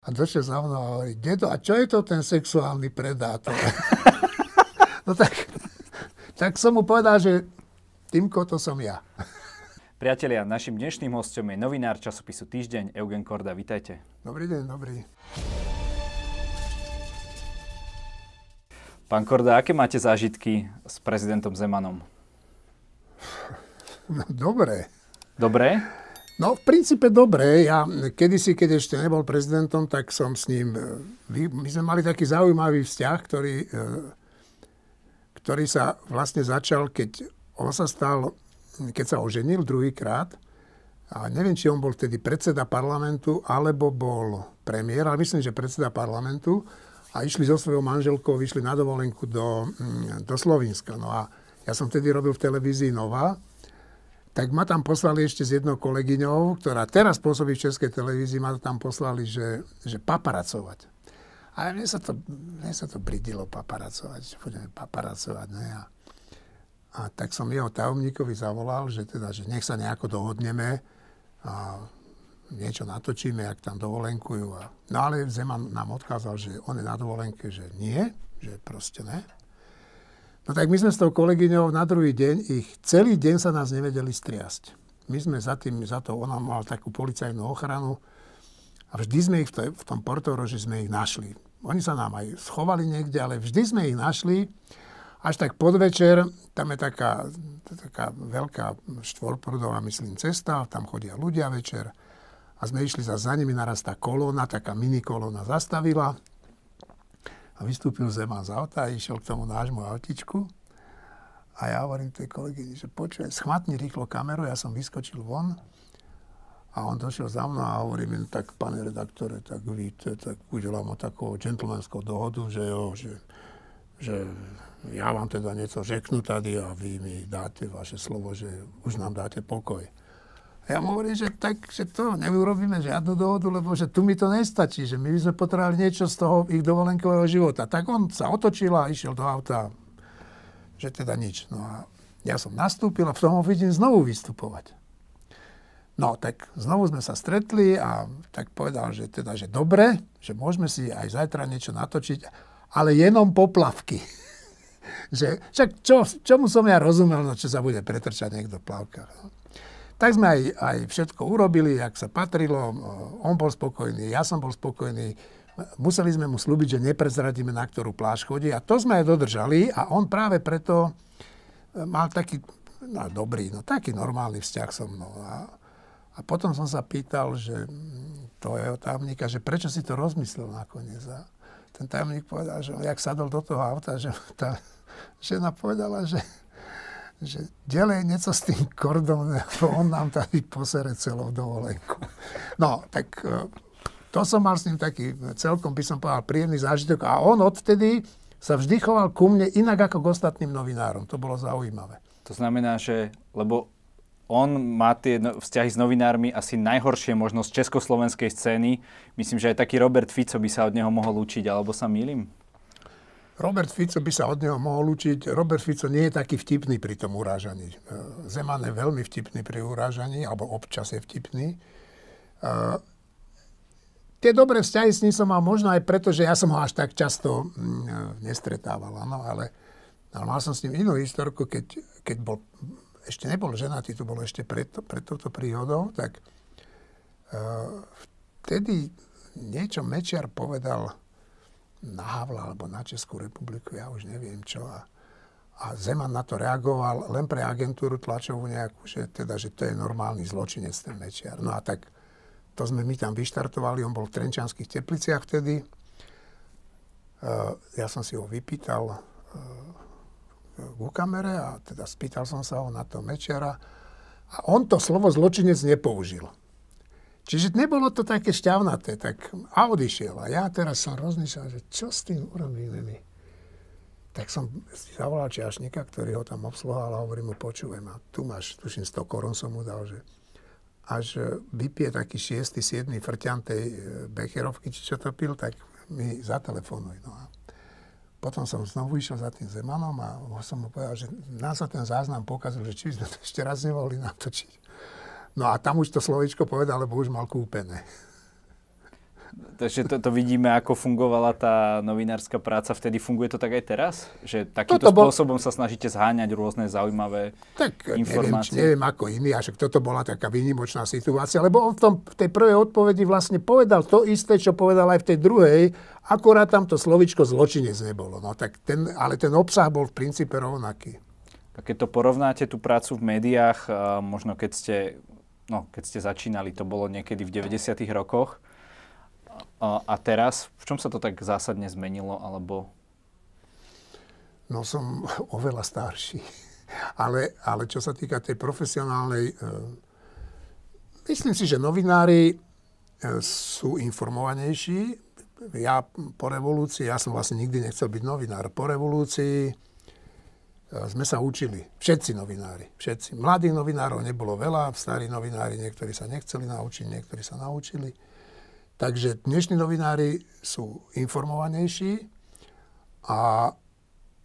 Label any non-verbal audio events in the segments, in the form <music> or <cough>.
A došiel za mnou a hovorí, dedo, a čo je to ten sexuálny predátor? <laughs> no tak, tak som mu povedal, že Týmko, to som ja. Priatelia, našim dnešným hostom je novinár časopisu Týždeň, Eugen Korda. Vítajte. Dobrý deň, dobrý. Pán Korda, aké máte zážitky s prezidentom Zemanom? No, dobré. Dobré? No, v princípe dobre. Ja kedysi, keď ešte nebol prezidentom, tak som s ním... E, my sme mali taký zaujímavý vzťah, ktorý, e, ktorý sa vlastne začal, keď on sa stal, keď sa oženil druhýkrát, a neviem, či on bol vtedy predseda parlamentu, alebo bol premiér, ale myslím, že predseda parlamentu. A išli so svojou manželkou, vyšli na dovolenku do, mm, do Slovenska. No a ja som vtedy robil v televízii Nova tak ma tam poslali ešte s jednou kolegyňou, ktorá teraz pôsobí v Českej televízii, ma tam poslali, že, že paparacovať. A mne sa to, mne sa to bridilo paparacovať, že budeme paparacovať. Ne? A, a tak som jeho tajomníkovi zavolal, že, teda, že nech sa nejako dohodneme a niečo natočíme, jak tam dovolenkujú. A, no ale Zeman nám odkázal, že on je na dovolenke, že nie, že proste ne. No tak my sme s tou kolegyňou na druhý deň, ich celý deň sa nás nevedeli striasť. My sme za tým, za to, ona mala takú policajnú ochranu a vždy sme ich v, tom Portoroži sme ich našli. Oni sa nám aj schovali niekde, ale vždy sme ich našli. Až tak podvečer, tam je taká, taká veľká štvorprudová, myslím, cesta, tam chodia ľudia večer. A sme išli za, za nimi, naraz tá kolóna, taká mini kolóna zastavila. A vystúpil Zeman z auta a išiel k tomu nášmu autičku. A ja hovorím tej kolegyni, že počuj, schmatni rýchlo kameru, ja som vyskočil von. A on došiel za mnou a hovorí mi, tak pane redaktore, tak víte, tak udelám mu takú džentlmenskú dohodu, že jo, že, že ja vám teda niečo řeknu tady a vy mi dáte vaše slovo, že už nám dáte pokoj. A ja mu hovorím, že tak, že to neurobíme žiadnu dohodu, lebo že tu mi to nestačí, že my by sme potrebovali niečo z toho ich dovolenkového života. Tak on sa otočil a išiel do auta, že teda nič. No a ja som nastúpil a v tom ho vidím znovu vystupovať. No, tak znovu sme sa stretli a tak povedal, že teda, že dobre, že môžeme si aj zajtra niečo natočiť, ale jenom poplavky. <laughs> že, však čo, čomu som ja rozumel, no čo sa bude pretrčať niekto v plavkách. No. Tak sme aj, aj všetko urobili, jak sa patrilo. On bol spokojný, ja som bol spokojný. Museli sme mu slúbiť, že neprezradíme, na ktorú pláž chodí. A to sme aj dodržali. A on práve preto e, mal taký no, dobrý, no taký normálny vzťah so mnou. A, a potom som sa pýtal, že mm, to je tajomníka, že prečo si to rozmyslel nakoniec. A ten tajomník povedal, že jak sadol do toho auta, že tá žena povedala, že že ďalej niečo s tým kordom, lebo on nám tady posere celou dovolenku. No, tak e, to som mal s ním taký celkom, by som povedal, príjemný zážitok. A on odtedy sa vždy choval ku mne inak ako k ostatným novinárom. To bolo zaujímavé. To znamená, že, lebo on má tie no, vzťahy s novinármi asi najhoršie možno z československej scény. Myslím, že aj taký Robert Fico by sa od neho mohol učiť, alebo sa milím? Robert Fico by sa od neho mohol učiť. Robert Fico nie je taký vtipný pri tom urážaní. E, Zeman je veľmi vtipný pri urážaní, alebo občas je vtipný. Uh, tie dobré vzťahy s ním som mal možno aj preto, že ja som ho až tak často mm, nestretával, ano, ale, ale mal som s ním inú historku, keď, keď bol, ešte nebol ženatý, to bolo ešte pred, pred touto príhodou, tak uh, vtedy niečo Mečiar povedal na Havla alebo na Českú republiku, ja už neviem čo. A, a Zeman na to reagoval len pre agentúru tlačovú nejakú, že, teda, že to je normálny zločinec ten Mečiar. No a tak to sme my tam vyštartovali, on bol v Trenčanských tepliciach vtedy. Uh, ja som si ho vypýtal uh, ku kamere a teda spýtal som sa ho na to Mečiara. A on to slovo zločinec nepoužil. Čiže nebolo to také šťavnaté, tak a odišiel. A ja teraz som rozmýšľal, že čo s tým urobíme my. Tak som zavolal čiašníka, ktorý ho tam obsluhoval a hovorím mu, počúvaj ma, tu máš, tuším 100 korun som mu dal, že až vypije taký 6. 7. frťan tej e, Becherovky, či čo to pil, tak mi zatelefonuj. No a potom som znovu išiel za tým Zemanom a som mu povedal, že nás sa ten záznam pokazil, že či by sme to ešte raz nemohli natočiť. No a tam už to slovičko povedal, lebo už mal kúpené. Takže to, to vidíme, ako fungovala tá novinárska práca vtedy. Funguje to tak aj teraz? Že takýmto bol... spôsobom sa snažíte zháňať rôzne zaujímavé tak, informácie? Neviem, neviem ako iný, a však toto bola taká výnimočná situácia, lebo on v, tom, v tej prvej odpovedi vlastne povedal to isté, čo povedal aj v tej druhej, akorát tam to slovičko zločinec nebolo. No, tak ten, ale ten obsah bol v princípe rovnaký. A keď to porovnáte, tú prácu v médiách, možno keď ste, no, keď ste začínali, to bolo niekedy v 90. rokoch, a, teraz, v čom sa to tak zásadne zmenilo, alebo... No som <laughs> oveľa starší. <laughs> Ale, ale čo sa týka tej profesionálnej... E, myslím si, že novinári e, sú informovanejší. Ja po revolúcii, ja som vlastne nikdy nechcel byť novinár. Po revolúcii sme sa učili. Všetci novinári. Všetci. Mladých novinárov nebolo veľa, starí novinári, niektorí sa nechceli naučiť, niektorí sa naučili. Takže dnešní novinári sú informovanejší a,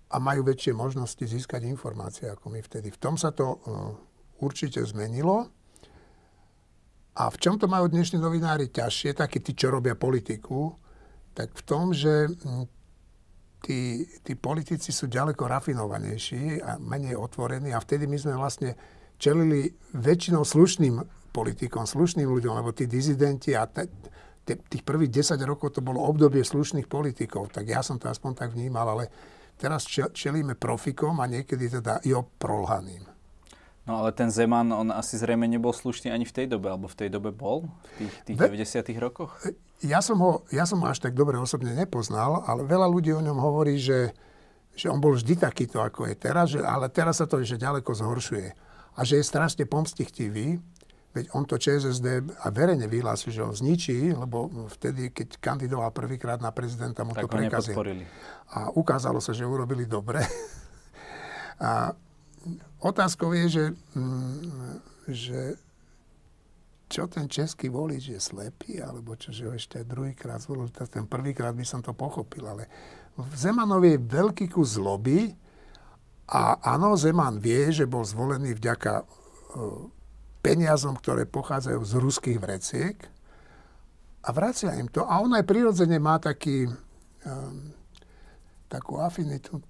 a majú väčšie možnosti získať informácie ako my vtedy. V tom sa to uh, určite zmenilo. A v čom to majú dnešní novinári ťažšie, takí tí, čo robia politiku, tak v tom, že tí, tí politici sú ďaleko rafinovanejší a menej otvorení a vtedy my sme vlastne čelili väčšinou slušným politikom, slušným ľuďom, lebo tí dizidenti a te, tých prvých 10 rokov to bolo obdobie slušných politikov, tak ja som to aspoň tak vnímal, ale teraz čelíme profikom a niekedy teda i prolhaným. No ale ten Zeman, on asi zrejme nebol slušný ani v tej dobe, alebo v tej dobe bol? V tých, tých Ve, 90 rokoch? E, ja som, ho, ja som ho až tak dobre osobne nepoznal, ale veľa ľudí o ňom hovorí, že, že on bol vždy takýto, ako je teraz, že, ale teraz sa to že ďaleko zhoršuje. A že je strašne pomstichtivý, Veď on to ČSSD a verejne vyhlásil, že ho zničí, lebo vtedy, keď kandidoval prvýkrát na prezidenta, mu tak to prekazil. A ukázalo sa, že urobili dobre. <laughs> A otázkou je, že, mm, že čo ten český volič je slepý, alebo čo, že ho ešte druhýkrát zvolil, ten prvýkrát by som to pochopil, ale v Zemanovi je veľký kus zloby a áno, Zeman vie, že bol zvolený vďaka e, peniazom, ktoré pochádzajú z ruských vreciek a vracia im to. A on aj prirodzene má taký, um, takú afinitu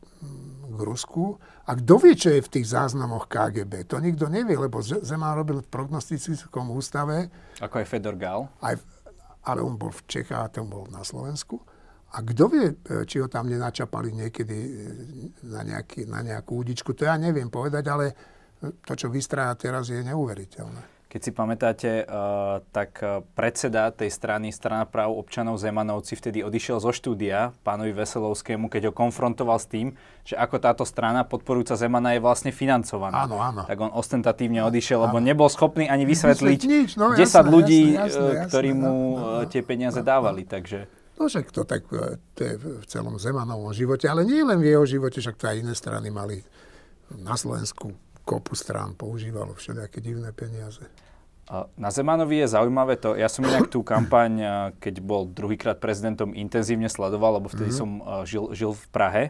k Rusku. A kto vie, čo je v tých záznamoch KGB? To nikto nevie, lebo Zeman robil v prognostickom ústave. Ako aj Fedor Gál. Aj, ale on bol v Čechách a ten bol na Slovensku. A kto vie, e, či ho tam nenačapali niekedy e, na, nejaký, na nejakú údičku, to ja neviem povedať, ale to, čo vystrája teraz, je neuveriteľné. Keď si pamätáte, uh, tak eh, predseda tej strany, strana práv občanov Zemanovci, vtedy odišiel zo štúdia pánovi Veselovskému, keď ho konfrontoval s tým, že ako táto strana podporujúca Zemana je vlastne financovaná. Áno, áno. Tak on ostentatívne odišiel, áno. lebo nebol schopný ani vysvetliť nič, no, 10 jasné, ľudí, jasné, eh, jasné, ktorí mu no, no, tie peniaze no, dávali. No. Takže... No však to tak to je v celom Zemanovom živote, ale nie len v jeho živote, však to aj iné strany mali na Slovensku kopu strán používalo všelijaké divné peniaze. Na Zemanovi je zaujímavé to, ja som inak tú kampaň, keď bol druhýkrát prezidentom, intenzívne sledoval, lebo vtedy mm-hmm. som žil, žil v Prahe.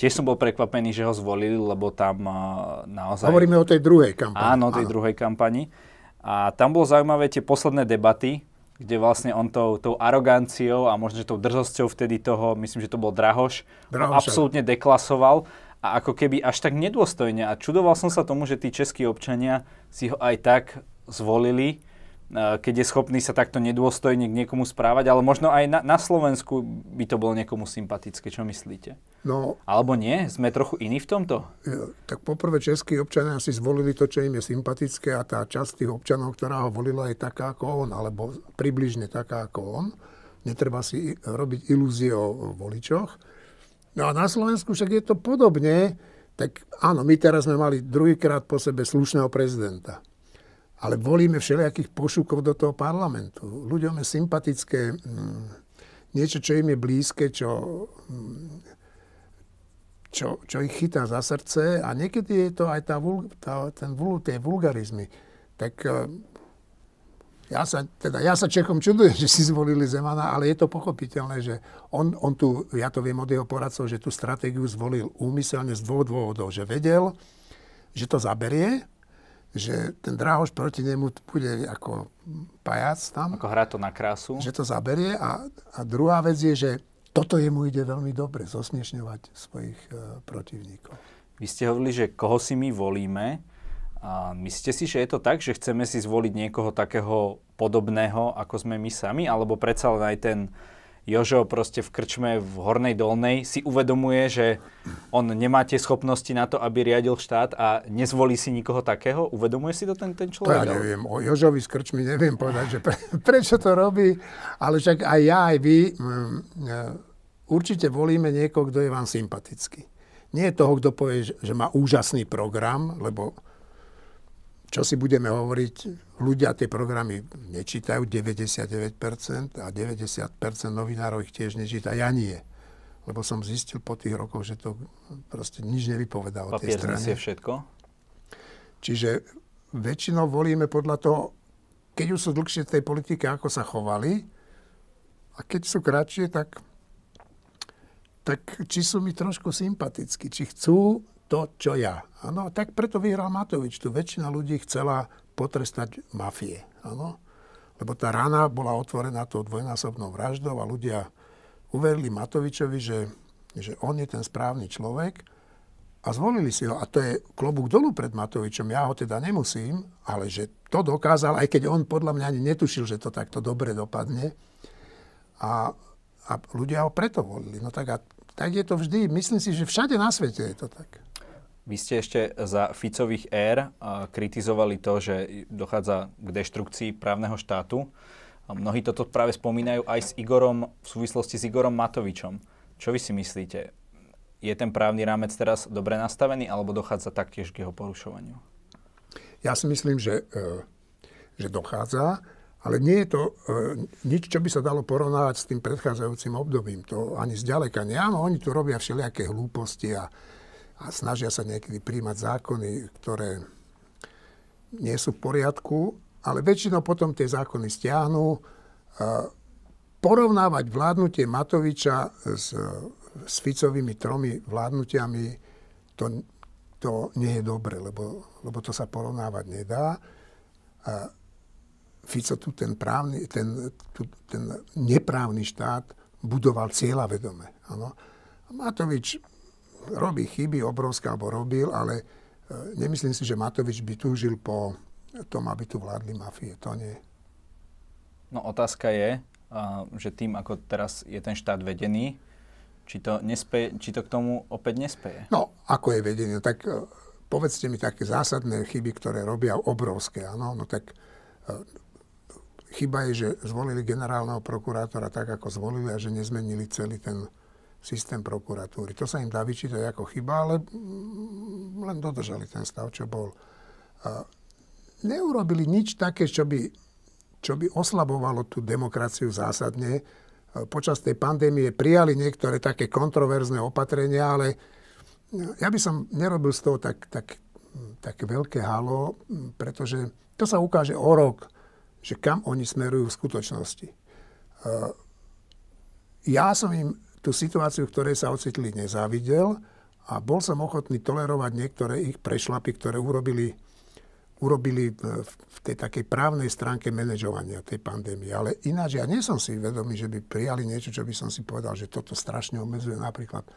Tiež som bol prekvapený, že ho zvolili, lebo tam naozaj... Hovoríme o tej druhej kampani. Áno, tej Áno. druhej kampani. A tam bolo zaujímavé tie posledné debaty, kde vlastne on tou, tou aroganciou a možno, že tou drzosťou vtedy toho, myslím, že to bol Drahoš, absolútne deklasoval a ako keby až tak nedôstojne. A čudoval som sa tomu, že tí českí občania si ho aj tak zvolili, e, keď je schopný sa takto nedôstojne k niekomu správať, ale možno aj na, na Slovensku by to bolo niekomu sympatické. Čo myslíte? No, Alebo nie? Sme trochu iní v tomto? Ja, tak poprvé českí občania si zvolili to, čo im je sympatické a tá časť tých občanov, ktorá ho volila, je taká ako on, alebo približne taká ako on. Netreba si robiť ilúzie o voličoch. No a na Slovensku však je to podobne. Tak áno, my teraz sme mali druhýkrát po sebe slušného prezidenta. Ale volíme všelijakých pošukov do toho parlamentu. Ľuďom je sympatické mm, niečo, čo im je blízke, čo, mm, čo, čo ich chytá za srdce. A niekedy je to aj tá, tá, ten, tie vulgarizmy. Tak ja sa, teda ja sa Čechom čudujem, <laughs> že si zvolili Zemana, ale je to pochopiteľné, že on, on tu, ja to viem od jeho poradcov, že tú stratégiu zvolil úmyselne z dvoch dôvodov. Že vedel, že to zaberie, že ten Drahoš proti nemu bude ako pajac tam. Ako hrá to na krásu. Že to zaberie. A, a druhá vec je, že toto jemu ide veľmi dobre, zosmiešňovať svojich uh, protivníkov. Vy ste hovorili, že koho si my volíme. A myslíte si, že je to tak, že chceme si zvoliť niekoho takého podobného, ako sme my sami? Alebo predsa len aj ten Jožo proste v krčme v Hornej Dolnej si uvedomuje, že on nemá tie schopnosti na to, aby riadil štát a nezvolí si nikoho takého? Uvedomuje si to ten, ten človek? To ja neviem. O Jožovi z krčmy neviem povedať, že pre, <laughs> prečo to robí, ale však aj ja, aj vy m, mm, e, určite volíme niekoho, kto je vám sympatický. Nie toho, kto povie, že má úžasný program, lebo čo si budeme hovoriť, ľudia tie programy nečítajú, 99% a 90% novinárov ich tiež nečíta, ja nie. Lebo som zistil po tých rokoch, že to proste nič nevypovedá o tej strane. je všetko? Čiže väčšinou volíme podľa toho, keď už sú dlhšie v tej politike, ako sa chovali, a keď sú kratšie, tak, tak či sú mi trošku sympatickí, či chcú to, čo ja. Ano, tak preto vyhral Matovič. Tu väčšina ľudí chcela potrestať mafie. Ano? Lebo tá rana bola otvorená tou dvojnásobnou vraždou a ľudia uverili Matovičovi, že, že on je ten správny človek a zvolili si ho. A to je klobúk dolu pred Matovičom. Ja ho teda nemusím, ale že to dokázal, aj keď on podľa mňa ani netušil, že to takto dobre dopadne. A, a ľudia ho preto volili. No tak, a, tak je to vždy. Myslím si, že všade na svete je to tak. Vy ste ešte za Ficových ér kritizovali to, že dochádza k deštrukcii právneho štátu. Mnohí toto práve spomínajú aj s Igorom, v súvislosti s Igorom Matovičom. Čo vy si myslíte? Je ten právny rámec teraz dobre nastavený, alebo dochádza taktiež k jeho porušovaniu? Ja si myslím, že, e, že dochádza, ale nie je to e, nič, čo by sa dalo porovnávať s tým predchádzajúcim obdobím. To ani zďaleka nie. Áno, oni tu robia všelijaké hlúposti a, a snažia sa niekedy príjmať zákony, ktoré nie sú v poriadku, ale väčšinou potom tie zákony stiahnu. Porovnávať vládnutie Matoviča s, s Ficovými tromi vládnutiami, to, to nie je dobre, lebo, lebo to sa porovnávať nedá. A Fico tu ten, právny, ten, tu, ten neprávny štát budoval cieľavedome. Ano. Matovič robí chyby obrovské, alebo robil, ale e, nemyslím si, že Matovič by túžil po tom, aby tu vládli mafie. To nie. No otázka je, že tým, ako teraz je ten štát vedený, či to, nespe, či to k tomu opäť nespeje? No, ako je vedený, no tak e, povedzte mi také zásadné chyby, ktoré robia obrovské. Áno, no tak e, chyba je, že zvolili generálneho prokurátora tak, ako zvolili a že nezmenili celý ten systém prokuratúry. To sa im dá vyčítať ako chyba, ale mm, len dodržali ten stav, čo bol. A neurobili nič také, čo by, čo by oslabovalo tú demokraciu zásadne. Počas tej pandémie prijali niektoré také kontroverzné opatrenia, ale ja by som nerobil z toho tak, tak, také veľké halo, pretože to sa ukáže o rok, že kam oni smerujú v skutočnosti. Ja som im tú situáciu, v ktorej sa ocitli, nezávidel a bol som ochotný tolerovať niektoré ich prešlapy, ktoré urobili, urobili v tej takej právnej stránke manažovania tej pandémie. Ale ináč ja nie som si vedomý, že by prijali niečo, čo by som si povedal, že toto strašne obmedzuje napríklad e,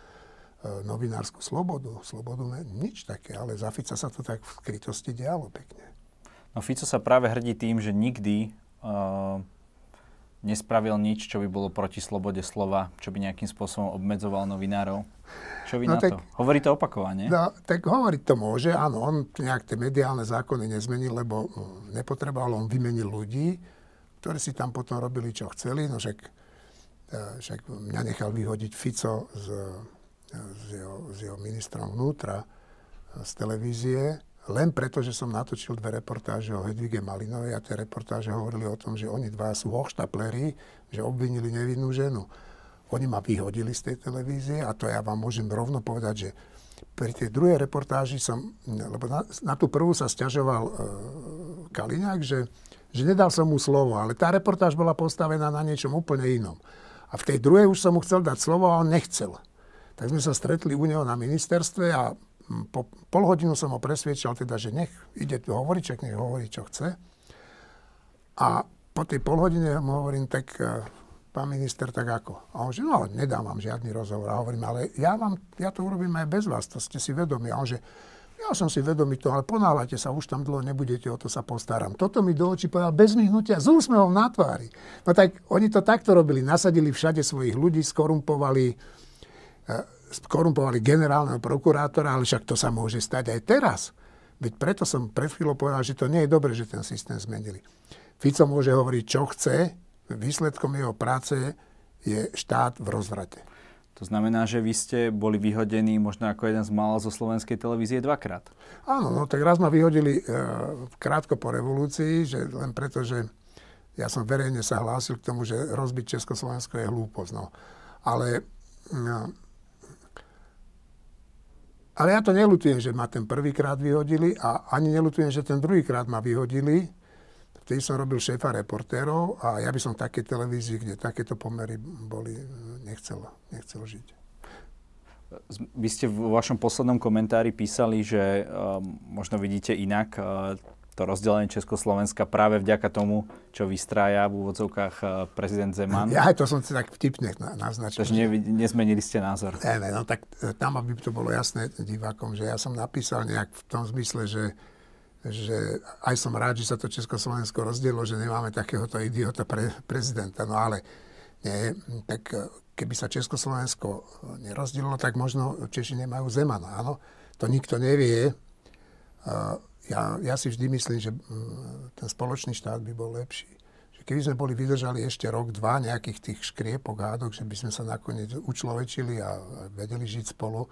novinárskú slobodu. Slobodu ne, nič také, ale za Fica sa to tak v skrytosti dialo pekne. No Fico sa práve hrdí tým, že nikdy uh nespravil nič, čo by bolo proti slobode slova, čo by nejakým spôsobom obmedzoval novinárov. Čo vy no, na tak, to? Hovorí to opakovane? No, tak hovoriť to môže, áno, on nejak tie mediálne zákony nezmenil, lebo hm, nepotreboval, on vymenil ľudí, ktorí si tam potom robili, čo chceli, no však, e, však mňa nechal vyhodiť Fico s, s, jeho, s jeho ministrom vnútra z televízie, len preto, že som natočil dve reportáže o Hedvige Malinovej a tie reportáže hovorili o tom, že oni dva sú hoštapleri, že obvinili nevinnú ženu. Oni ma vyhodili z tej televízie a to ja vám môžem rovno povedať, že pri tej druhej reportáži som, lebo na, na tú prvú sa stiažoval e, Kaliňák, že, že nedal som mu slovo, ale tá reportáž bola postavená na niečom úplne inom. A v tej druhej už som mu chcel dať slovo a on nechcel. Tak sme sa stretli u neho na ministerstve a po pol hodinu som ho presviečal, teda, že nech ide tu hovoriť, čak nech hovorí, čo chce. A po tej pol hodine mu hovorím, tak e, pán minister, tak ako? A on že, no, nedám vám žiadny rozhovor. A hovorím, ale ja, vám, ja to urobím aj bez vás, to ste si vedomi. A on že, ja som si vedomý to, ale ponáhľajte sa, už tam dlho nebudete, o to sa postaram. Toto mi do očí povedal bez myhnutia, s úsmevom na tvári. No tak oni to takto robili, nasadili všade svojich ľudí, skorumpovali, e, skorumpovali generálneho prokurátora, ale však to sa môže stať aj teraz. Veď preto som pred chvíľou povedal, že to nie je dobré, že ten systém zmenili. Fico môže hovoriť, čo chce, výsledkom jeho práce je štát v rozvrate. To znamená, že vy ste boli vyhodení možno ako jeden z mála zo slovenskej televízie dvakrát. Áno, no tak raz ma vyhodili e, krátko po revolúcii, že len preto, že ja som verejne sa hlásil k tomu, že rozbiť Československo je hlúposť. No. Ale, no, ale ja to nelutujem, že ma ten prvýkrát vyhodili a ani nelutujem, že ten druhýkrát ma vyhodili. Vtedy som robil šéfa reportérov a ja by som v takej televízii, kde takéto pomery boli, nechcel, nechcel žiť. Vy ste vo vašom poslednom komentári písali, že uh, možno vidíte inak uh, to rozdelenie Československa práve vďaka tomu, čo vystrája v úvodzovkách uh, prezident Zeman. <laughs> Ja aj to som si tak vtipne naznačil. Takže ne, nezmenili ste názor. Ne, ne, no tak e, tam, aby to bolo jasné divákom, že ja som napísal nejak v tom zmysle, že že aj som rád, že sa to Československo rozdielo, že nemáme takéhoto idiota pre prezidenta. No ale nie, tak eh, keby sa Československo nerozdielilo, tak možno Češi nemajú Zemana. Áno, to nikto nevie. Eh, ja, ja si vždy myslím, že mm, ten spoločný štát by bol lepší. Že keby sme boli vydržali ešte rok, dva nejakých tých škriepok, hádok, že by sme sa nakoniec učlovečili a vedeli žiť spolu.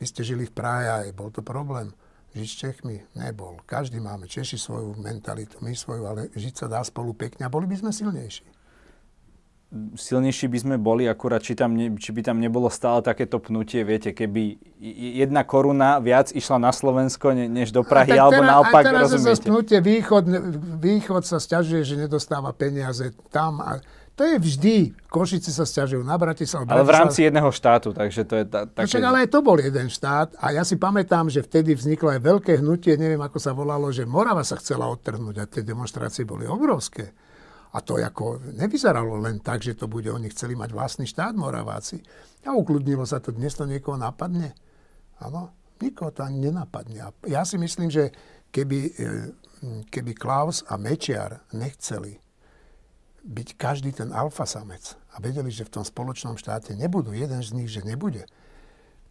Vy ste žili v Prahe a bol to problém žiť s Čechmi nebol. Každý máme Češi svoju mentalitu, my svoju, ale žiť sa dá spolu pekne a boli by sme silnejší. Silnejší by sme boli, akurát či, tam ne, či by tam nebolo stále takéto pnutie, viete, keby jedna koruna viac išla na Slovensko než do Prahy, alebo teraz, naopak, aj teraz rozumiete? pnutie, východ, východ sa stiažuje, že nedostáva peniaze tam a to je vždy. Košici sa stiažujú na Bratislavu. Ale v rámci jedného štátu, takže to je ta, také... No však ale aj to bol jeden štát a ja si pamätám, že vtedy vzniklo aj veľké hnutie, neviem ako sa volalo, že Morava sa chcela odtrhnúť a tie demonstrácie boli obrovské. A to ako nevyzeralo len tak, že to bude, oni chceli mať vlastný štát Moraváci. A ukludnilo sa to, dnes to niekoho napadne. Áno, nikoho to ani nenapadne. Ja si myslím, že keby, e, keby Klaus a Mečiar nechceli byť každý ten alfa samec a vedeli, že v tom spoločnom štáte nebudú, jeden z nich, že nebude,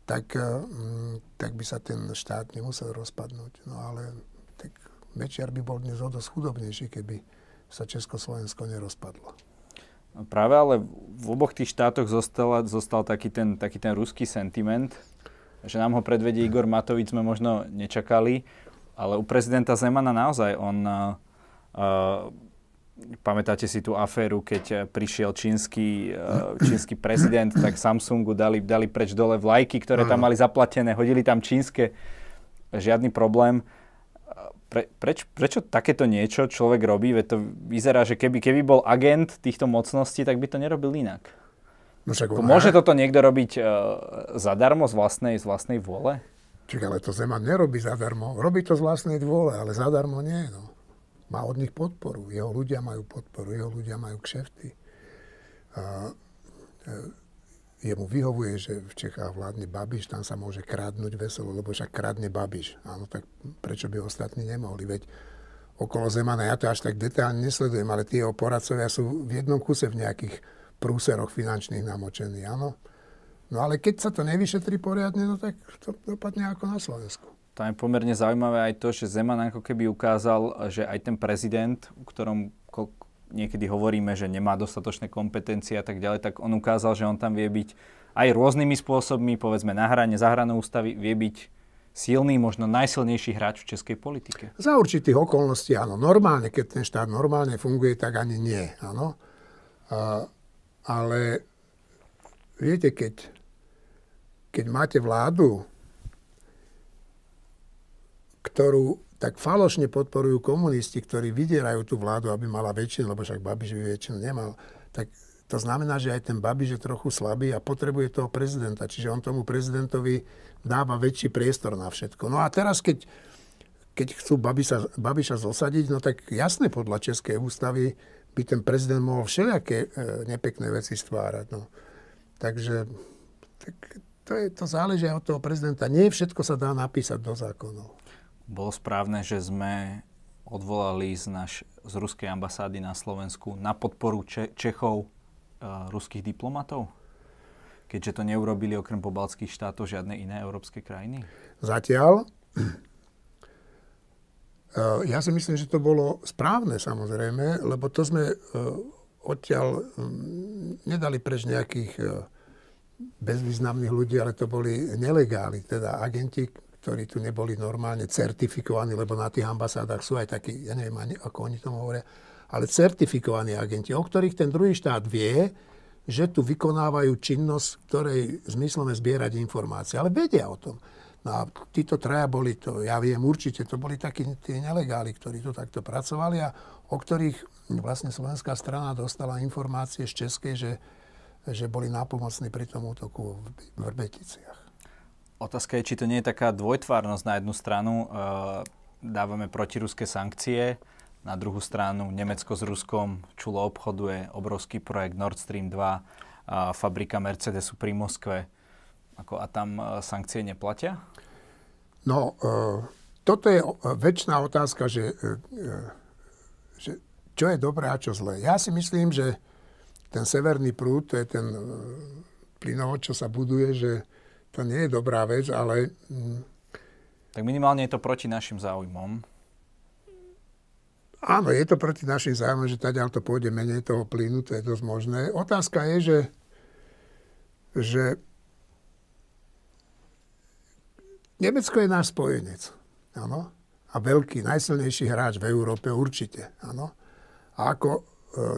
tak, mm, tak by sa ten štát nemusel rozpadnúť. No ale tak Mečiar by bol dnes o dosť chudobnejší, keby sa Československo nerozpadlo. No práve ale v oboch tých štátoch zostal, zostal taký, ten, taký ten ruský sentiment, že nám ho predvedie Igor Matovič sme možno nečakali, ale u prezidenta Zemana naozaj on uh, Pamätáte si tú aféru, keď prišiel čínsky, čínsky prezident, tak Samsungu dali, dali preč dole vlajky, ktoré tam mali zaplatené, hodili tam čínske, žiadny problém. Pre, preč, prečo takéto niečo človek robí? Veď to vyzerá, že keby, keby bol agent týchto mocností, tak by to nerobil inak. No však Môže toto niekto robiť uh, zadarmo z vlastnej, z vlastnej vôle? Čiže ale to Zeman nerobí zadarmo. Robí to z vlastnej vôle, ale zadarmo nie. No má od nich podporu. Jeho ľudia majú podporu, jeho ľudia majú kšefty. A, e, jemu vyhovuje, že v Čechách vládne Babiš, tam sa môže krádnuť veselo, lebo však krádne Babiš. Áno, tak prečo by ostatní nemohli? Veď okolo Zemana, ja to až tak detálne nesledujem, ale tie jeho poradcovia sú v jednom kuse v nejakých prúseroch finančných namočení, áno. No ale keď sa to nevyšetrí poriadne, no tak to dopadne ako na Slovensku. Tam je pomerne zaujímavé aj to, že Zeman ako keby ukázal, že aj ten prezident, u ktorom niekedy hovoríme, že nemá dostatočné kompetencie a tak ďalej, tak on ukázal, že on tam vie byť aj rôznymi spôsobmi, povedzme na hrane, za hranou ústavy, vie byť silný, možno najsilnejší hráč v českej politike. Za určitých okolností áno. Normálne, keď ten štát normálne funguje, tak ani nie. Áno. A, ale viete, keď, keď máte vládu, ktorú tak falošne podporujú komunisti, ktorí vydierajú tú vládu, aby mala väčšinu, lebo však Babiš by väčšinu nemal, tak to znamená, že aj ten Babiš je trochu slabý a potrebuje toho prezidenta. Čiže on tomu prezidentovi dáva väčší priestor na všetko. No a teraz, keď, keď chcú Babiša, Babiša zosadiť, no tak jasne podľa Českej ústavy by ten prezident mohol všelijaké e, nepekné veci stvárať. No. Takže tak to, je, to záleží od toho prezidenta. Nie všetko sa dá napísať do zákonov. Bolo správne, že sme odvolali z, naš, z ruskej ambasády na Slovensku na podporu Če- Čechov uh, ruských diplomatov? Keďže to neurobili okrem pobalských štátov žiadne iné európske krajiny? Zatiaľ. Uh, <clears throat> ja si myslím, že to bolo správne samozrejme, lebo to sme uh, odtiaľ um, nedali preč nejakých uh, bezvýznamných ľudí, ale to boli nelegáli, teda agenti, ktorí tu neboli normálne certifikovaní, lebo na tých ambasádach sú aj takí, ja neviem ako oni tomu hovoria, ale certifikovaní agenti, o ktorých ten druhý štát vie, že tu vykonávajú činnosť, ktorej zmyslom je zbierať informácie. Ale vedia o tom. No a títo traja boli to, ja viem určite, to boli takí tí nelegáli, ktorí tu takto pracovali a o ktorých vlastne slovenská strana dostala informácie z Českej, že, že boli nápomocní pri tom útoku v Vrbeticiach. Otázka je, či to nie je taká dvojtvárnosť na jednu stranu. E, dávame protiruské sankcie, na druhú stranu Nemecko s Ruskom čulo obchoduje obrovský projekt Nord Stream 2, a fabrika Mercedesu pri Moskve. Ako, a tam e, sankcie neplatia? No, e, toto je väčšiná otázka, že, že čo je dobré a čo zlé. Ja si myslím, že ten severný prúd, to je ten plynovod, čo sa buduje, že to nie je dobrá vec, ale... Mm, tak minimálne je to proti našim záujmom. Áno, je to proti našim záujmom, že tady to pôjde menej toho plynu, to je dosť možné. Otázka je, že, že Nemecko je náš spojenec. Áno? A veľký, najsilnejší hráč v Európe určite. Áno? A ako e,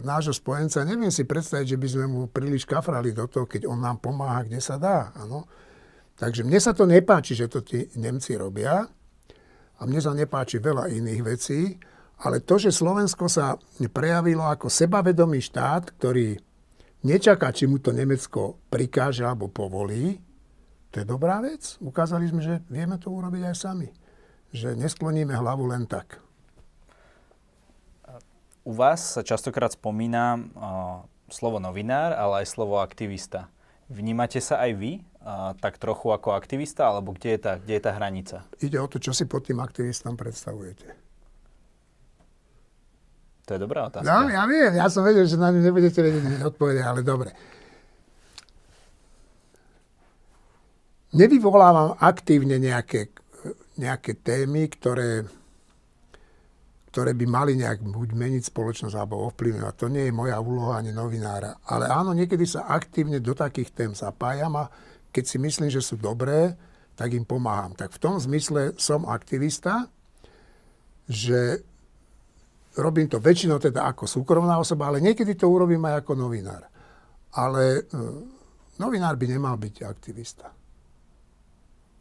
nášho spojenca neviem si predstaviť, že by sme mu príliš kafrali do toho, keď on nám pomáha, kde sa dá. Áno? Takže mne sa to nepáči, že to tí Nemci robia a mne sa nepáči veľa iných vecí, ale to, že Slovensko sa prejavilo ako sebavedomý štát, ktorý nečaká, či mu to Nemecko prikáže alebo povolí, to je dobrá vec. Ukázali sme, že vieme to urobiť aj sami. Že neskloníme hlavu len tak. U vás sa častokrát spomína uh, slovo novinár, ale aj slovo aktivista. Vnímate sa aj vy a, tak trochu ako aktivista, alebo kde je, tá, kde je tá hranica? Ide o to, čo si pod tým aktivistom predstavujete. To je dobrá otázka. No, ja viem, ja som vedel, že na ňu nebudete vedieť odpovedať, ale dobre. Nevyvolávam aktívne nejaké, nejaké témy, ktoré, ktoré by mali nejak buď meniť spoločnosť alebo ovplyvňovať. To nie je moja úloha ani novinára. Ale áno, niekedy sa aktívne do takých tém zapájam a keď si myslím, že sú dobré, tak im pomáham. Tak v tom zmysle som aktivista, že robím to väčšinou teda ako súkromná osoba, ale niekedy to urobím aj ako novinár. Ale e, novinár by nemal byť aktivista.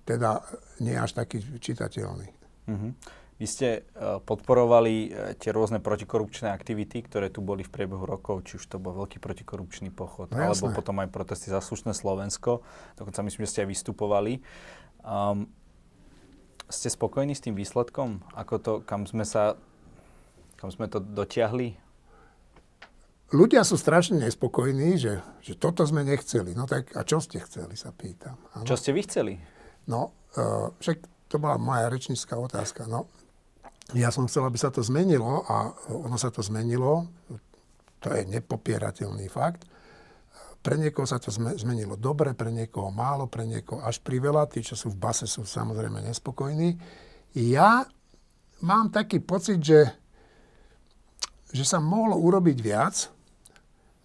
Teda nie až taký čitateľný. Mm-hmm. Vy ste e, podporovali e, tie rôzne protikorupčné aktivity, ktoré tu boli v priebehu rokov, či už to bol veľký protikorupčný pochod, no, alebo potom aj protesty za slušné Slovensko. Dokonca myslím, že ste aj vystupovali. Um, ste spokojní s tým výsledkom? Ako to, kam sme sa, kam sme to dotiahli? Ľudia sú strašne nespokojní, že, že toto sme nechceli. No tak a čo ste chceli, sa pýtam. Ano? Čo ste vy chceli? No, uh, však to bola moja rečnická otázka. No, ja som chcel, aby sa to zmenilo a ono sa to zmenilo. To je nepopierateľný fakt. Pre niekoho sa to zmenilo dobre, pre niekoho málo, pre niekoho až priveľa. Tí, čo sú v base, sú samozrejme nespokojní. Ja mám taký pocit, že, že sa mohlo urobiť viac,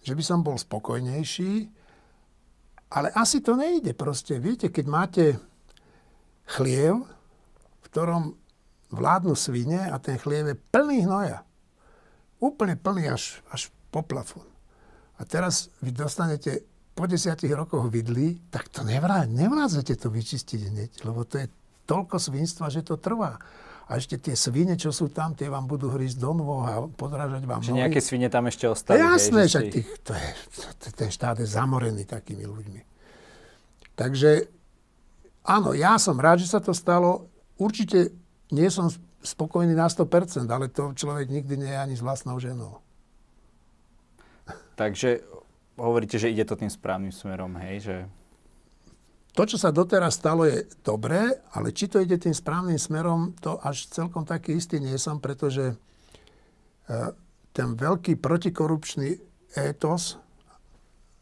že by som bol spokojnejší, ale asi to nejde proste. Viete, keď máte chliev, v ktorom vládnu svine a ten chliev je plný hnoja. Úplne plný až, až po plafón. A teraz vy dostanete po desiatich rokoch vidli, tak to nevrá, nevládzete to vyčistiť hneď, lebo to je toľko svinstva, že to trvá. A ešte tie svine, čo sú tam, tie vám budú hrísť do nôh a podrážať vám Že nejaké svine tam ešte ostali. Jasné, že tých, to je, to, ten štát je zamorený takými ľuďmi. Takže áno, ja som rád, že sa to stalo. Určite nie som spokojný na 100%, ale to človek nikdy nie je ani s vlastnou ženou. Takže hovoríte, že ide to tým správnym smerom, hej? Že to, čo sa doteraz stalo, je dobré, ale či to ide tým správnym smerom, to až celkom taký istý nie som, pretože e, ten veľký protikorupčný étos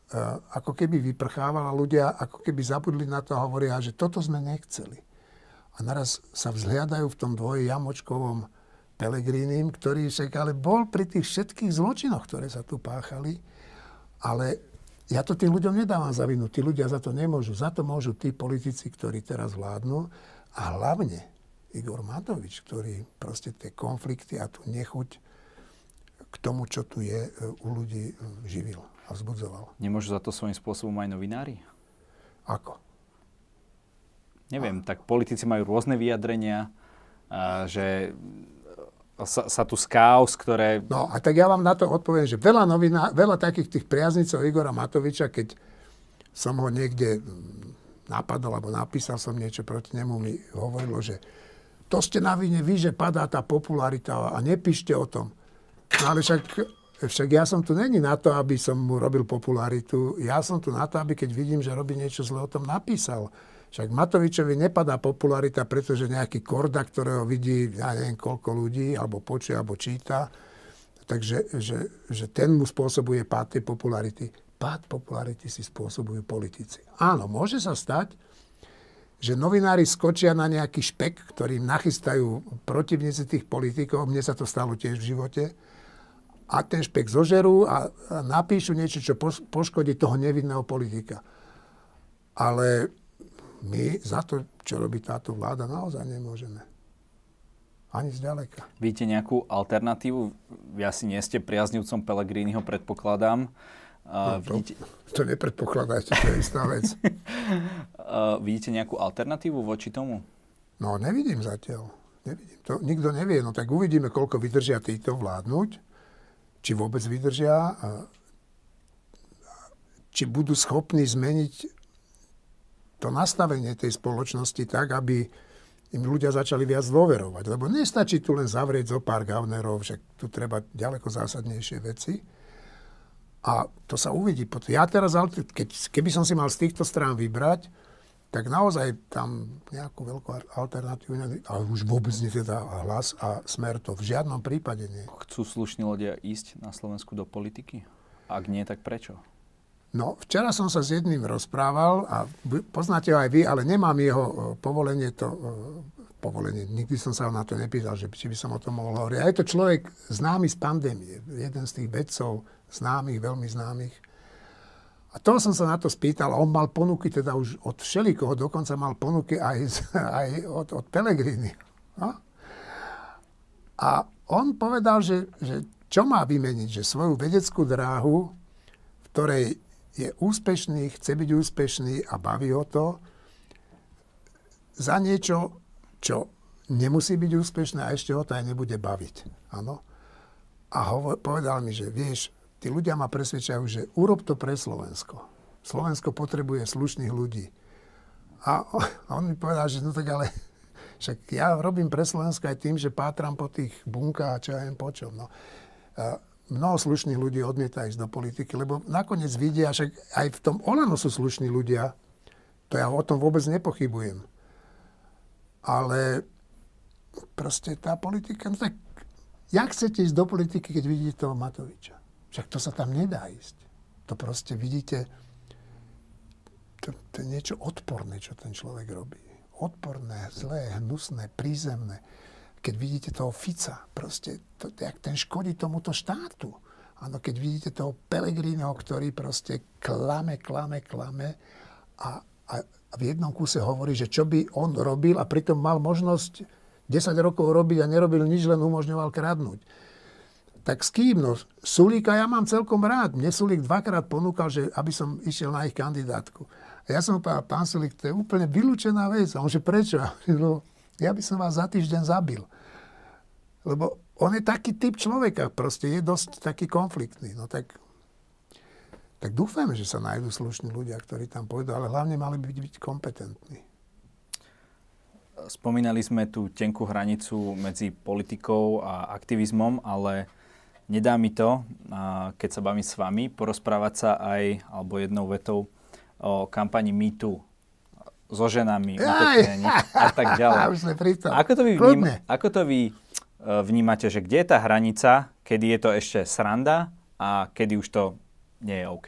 e, ako keby vyprchával a ľudia ako keby zabudli na to a hovoria, že toto sme nechceli. A naraz sa vzhliadajú v tom dvoji jamočkovom Pelegrínim, ktorý však ale bol pri tých všetkých zločinoch, ktoré sa tu páchali, ale ja to tým ľuďom nedávam za vinu. Tí ľudia za to nemôžu. Za to môžu tí politici, ktorí teraz vládnu. A hlavne Igor Matovič, ktorý proste tie konflikty a tú nechuť k tomu, čo tu je, e, u ľudí e, živil a vzbudzoval. Nemôžu za to svojím spôsobom aj novinári? Ako? Neviem, tak politici majú rôzne vyjadrenia, že sa, sa tu skáus, ktoré... No a tak ja vám na to odpoviem, že veľa, novina, veľa takých tých priaznicov Igora Matoviča, keď som ho niekde napadol alebo napísal som niečo proti nemu, mi hovorilo, že to ste na vine vy, že padá tá popularita a nepíšte o tom. No ale však, však ja som tu není na to, aby som mu robil popularitu. Ja som tu na to, aby keď vidím, že robí niečo zle, o tom napísal. Však Matovičovi nepadá popularita, pretože nejaký korda, ktorého vidí, ja neviem koľko ľudí, alebo počuje, alebo číta, takže že, že ten mu spôsobuje pád tej popularity. Pád popularity si spôsobujú politici. Áno, môže sa stať, že novinári skočia na nejaký špek, ktorým nachystajú protivníci tých politikov, mne sa to stalo tiež v živote, a ten špek zožerú a, napíšu niečo, čo poškodí toho nevinného politika. Ale my za to, čo robí táto vláda, naozaj nemôžeme. Ani zďaleka. Vidíte nejakú alternatívu? Vy asi nie ste priaznivcom Pelegriniho, predpokladám. Uh, no, to, vidíte... to nepredpokladajte, to je istá vec. <laughs> uh, vidíte nejakú alternatívu voči tomu? No, nevidím zatiaľ. Nevidím. To nikto nevie. No tak uvidíme, koľko vydržia títo vládnuť. Či vôbec vydržia. Či budú schopní zmeniť to nastavenie tej spoločnosti tak, aby im ľudia začali viac dôverovať. Lebo nestačí tu len zavrieť zo pár gavnerov, však tu treba ďaleko zásadnejšie veci. A to sa uvidí. Ja teraz, keď, keby som si mal z týchto strán vybrať, tak naozaj tam nejakú veľkú alternatívu, ale už vôbec nie teda hlas a smer to v žiadnom prípade nie. Chcú slušní ľudia ísť na Slovensku do politiky? Ak nie, tak prečo? No, včera som sa s jedným rozprával a poznáte ho aj vy, ale nemám jeho e, povolenie to, e, povolenie, nikdy som sa na to nepýtal, že či by som o tom mohol hovoriť. A je to človek známy z pandémie, jeden z tých vedcov známych, veľmi známych. A toho som sa na to spýtal, on mal ponuky teda už od všelikoho, dokonca mal ponuky aj, z, <laughs> aj od, od Pelegrini. No? A on povedal, že, že čo má vymeniť, že svoju vedeckú dráhu, v ktorej je úspešný, chce byť úspešný a baví ho to za niečo, čo nemusí byť úspešné a ešte ho to aj nebude baviť. Áno? A hovor, povedal mi, že vieš, tí ľudia ma presvedčajú, že urob to pre Slovensko. Slovensko potrebuje slušných ľudí. A <laughs> on mi povedal, že no tak ale <laughs> však ja robím pre Slovensko aj tým, že pátram po tých bunkách a čo ja viem po čom. No mnoho slušných ľudí odmieta ísť do politiky, lebo nakoniec vidia, že aj v tom Olano sú slušní ľudia, to ja o tom vôbec nepochybujem. Ale proste tá politika, no tak jak chcete ísť do politiky, keď vidíte toho Matoviča? Však to sa tam nedá ísť. To proste vidíte, to, to je niečo odporné, čo ten človek robí. Odporné, zlé, hnusné, prízemné keď vidíte toho Fica, proste, to, jak ten škodí tomuto štátu. Áno, keď vidíte toho Pelegríneho, ktorý proste klame, klame, klame a, a, a v jednom kúse hovorí, že čo by on robil a pritom mal možnosť 10 rokov robiť a nerobil nič, len umožňoval kradnúť. Tak s kým? No, Sulíka ja mám celkom rád. Mne Sulík dvakrát ponúkal, že aby som išiel na ich kandidátku. A ja som povedal, pán Sulík, to je úplne vylúčená vec. A on že prečo? <laughs> No, ja by som vás za týždeň zabil. lebo on je taký typ človeka, proste je dosť taký konfliktný. No tak, tak dúfame, že sa nájdú slušní ľudia, ktorí tam pôjdu, ale hlavne mali byť, byť kompetentní. Spomínali sme tú tenkú hranicu medzi politikou a aktivizmom, ale nedá mi to, keď sa bavím s vami, porozprávať sa aj, alebo jednou vetou, o kampani MeToo so ženami, a <laughs> tak ďalej. Ako to vy, vním, ako to vy uh, vnímate, že kde je tá hranica, kedy je to ešte sranda a kedy už to nie je OK?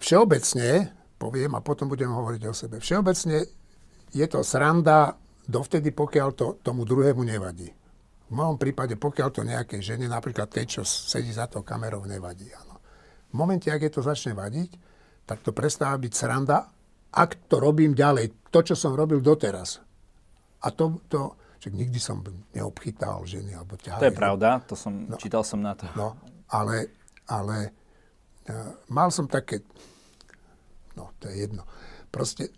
Všeobecne, poviem a potom budem hovoriť o sebe, všeobecne je to sranda dovtedy, pokiaľ to tomu druhému nevadí. V mojom prípade, pokiaľ to nejakej žene, napríklad tej, čo sedí za to kamerou, nevadí. Áno. V momente, ak je to začne vadiť, tak to prestáva byť sranda, ak to robím ďalej. To, čo som robil doteraz. A to, to že nikdy som neobchytal ženy alebo ťahali. To je pravda, to som, no, čítal som na to. No, ale, ale uh, mal som také, no to je jedno, proste,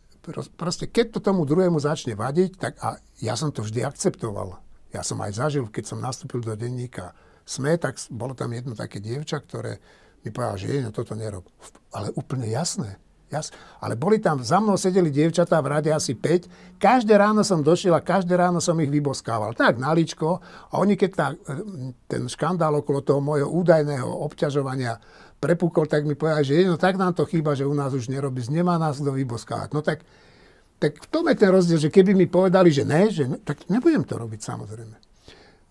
proste keď to tomu druhému začne vadiť, tak a ja som to vždy akceptoval. Ja som aj zažil, keď som nastúpil do denníka SME, tak bolo tam jedno také dievča, ktoré mi povedal, že no toto nerob. Ale úplne jasné. Jas, ale boli tam, za mnou sedeli dievčatá v rade asi 5. Každé ráno som došiel a každé ráno som ich vyboskával. Tak, naličko. A oni, keď tá, ten škandál okolo toho môjho údajného obťažovania prepukol, tak mi povedali, že no tak nám to chýba, že u nás už nerobí, nemá nás kto vyboskávať. No tak, tak v tom je ten rozdiel, že keby mi povedali, že ne, že ne, tak nebudem to robiť samozrejme.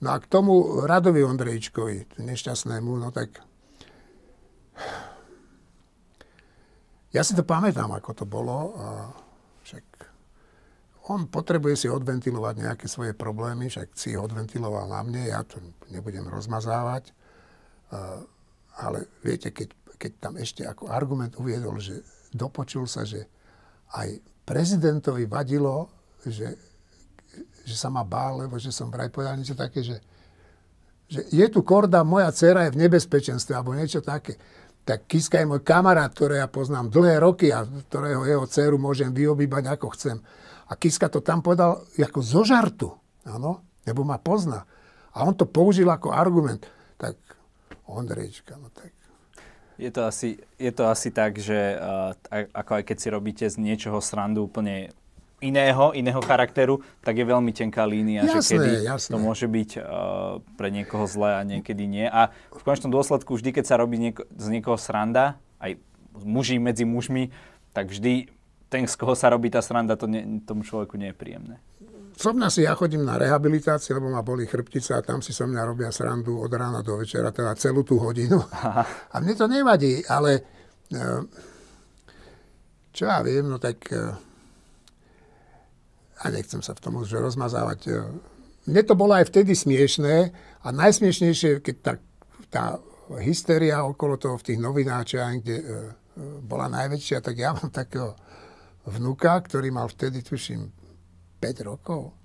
No a k tomu Radovi Ondrejčkovi, nešťastnému, no tak ja si to pamätám, ako to bolo. A však on potrebuje si odventilovať nejaké svoje problémy, však si odventiloval na mne, ja to nebudem rozmazávať. Ale viete, keď, keď tam ešte ako argument uviedol, že dopočul sa, že aj prezidentovi vadilo, že, že sa ma bál, lebo že som vraj povedal niečo také, že, že je tu korda, moja dcera je v nebezpečenstve, alebo niečo také tak Kiska je môj kamarát, ktoré ja poznám dlhé roky a ktorého jeho dceru môžem vyobývať ako chcem. A Kiska to tam povedal ako zo žartu, áno, lebo ma pozná. A on to použil ako argument. Tak Ondrejčka, no tak... Je to asi, je to asi tak, že uh, ako aj keď si robíte z niečoho srandu úplne iného, iného charakteru, tak je veľmi tenká línia, jasné, že kedy jasné. to môže byť uh, pre niekoho zlé a niekedy nie. A v konečnom dôsledku vždy, keď sa robí nieko, z niekoho sranda, aj muži medzi mužmi, tak vždy ten, z koho sa robí tá sranda, to nie, tomu človeku nie je príjemné. Som si ja chodím na rehabilitáciu, lebo ma boli chrbtica a tam si so mňa robia srandu od rána do večera, teda celú tú hodinu. Aha. <laughs> A mne to nevadí, ale uh, čo ja viem, no tak uh, a nechcem sa v tom už rozmazávať. E, mne to bolo aj vtedy smiešné a najsmiešnejšie, keď tá, tá hysteria okolo toho v tých novináčiach, kde e, bola najväčšia, tak ja mám takého vnuka, ktorý mal vtedy, tuším, 5 rokov.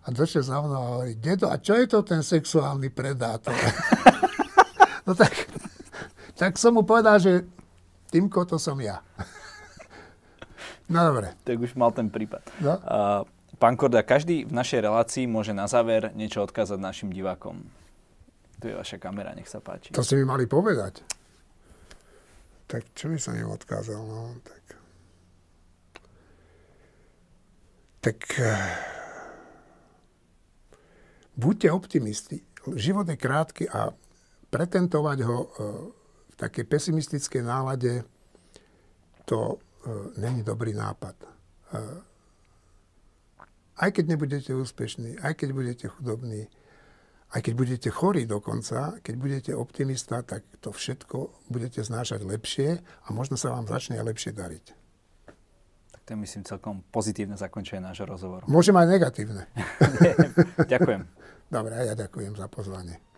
A došiel za mnou a hovorí, dedo, a čo je to ten sexuálny predátor? <laughs> no tak, tak som mu povedal, že Týmko, to som ja. No dobre. Tak už mal ten prípad. No? Uh, pán Korda, každý v našej relácii môže na záver niečo odkázať našim divákom. Tu je vaša kamera, nech sa páči. To ste mi mali povedať. Tak čo by som im odkázal? No, tak... tak uh, buďte optimisti. Život je krátky a pretentovať ho uh, v takej pesimistickej nálade to není dobrý nápad. E, aj keď nebudete úspešní, aj keď budete chudobní, aj keď budete chorí dokonca, keď budete optimista, tak to všetko budete znášať lepšie a možno sa vám začne aj lepšie dariť. Tak to je myslím celkom pozitívne zakončenie nášho rozhovoru. Môžem aj negatívne. <laughs> Ďakujem. Dobre, ja ďakujem za pozvanie.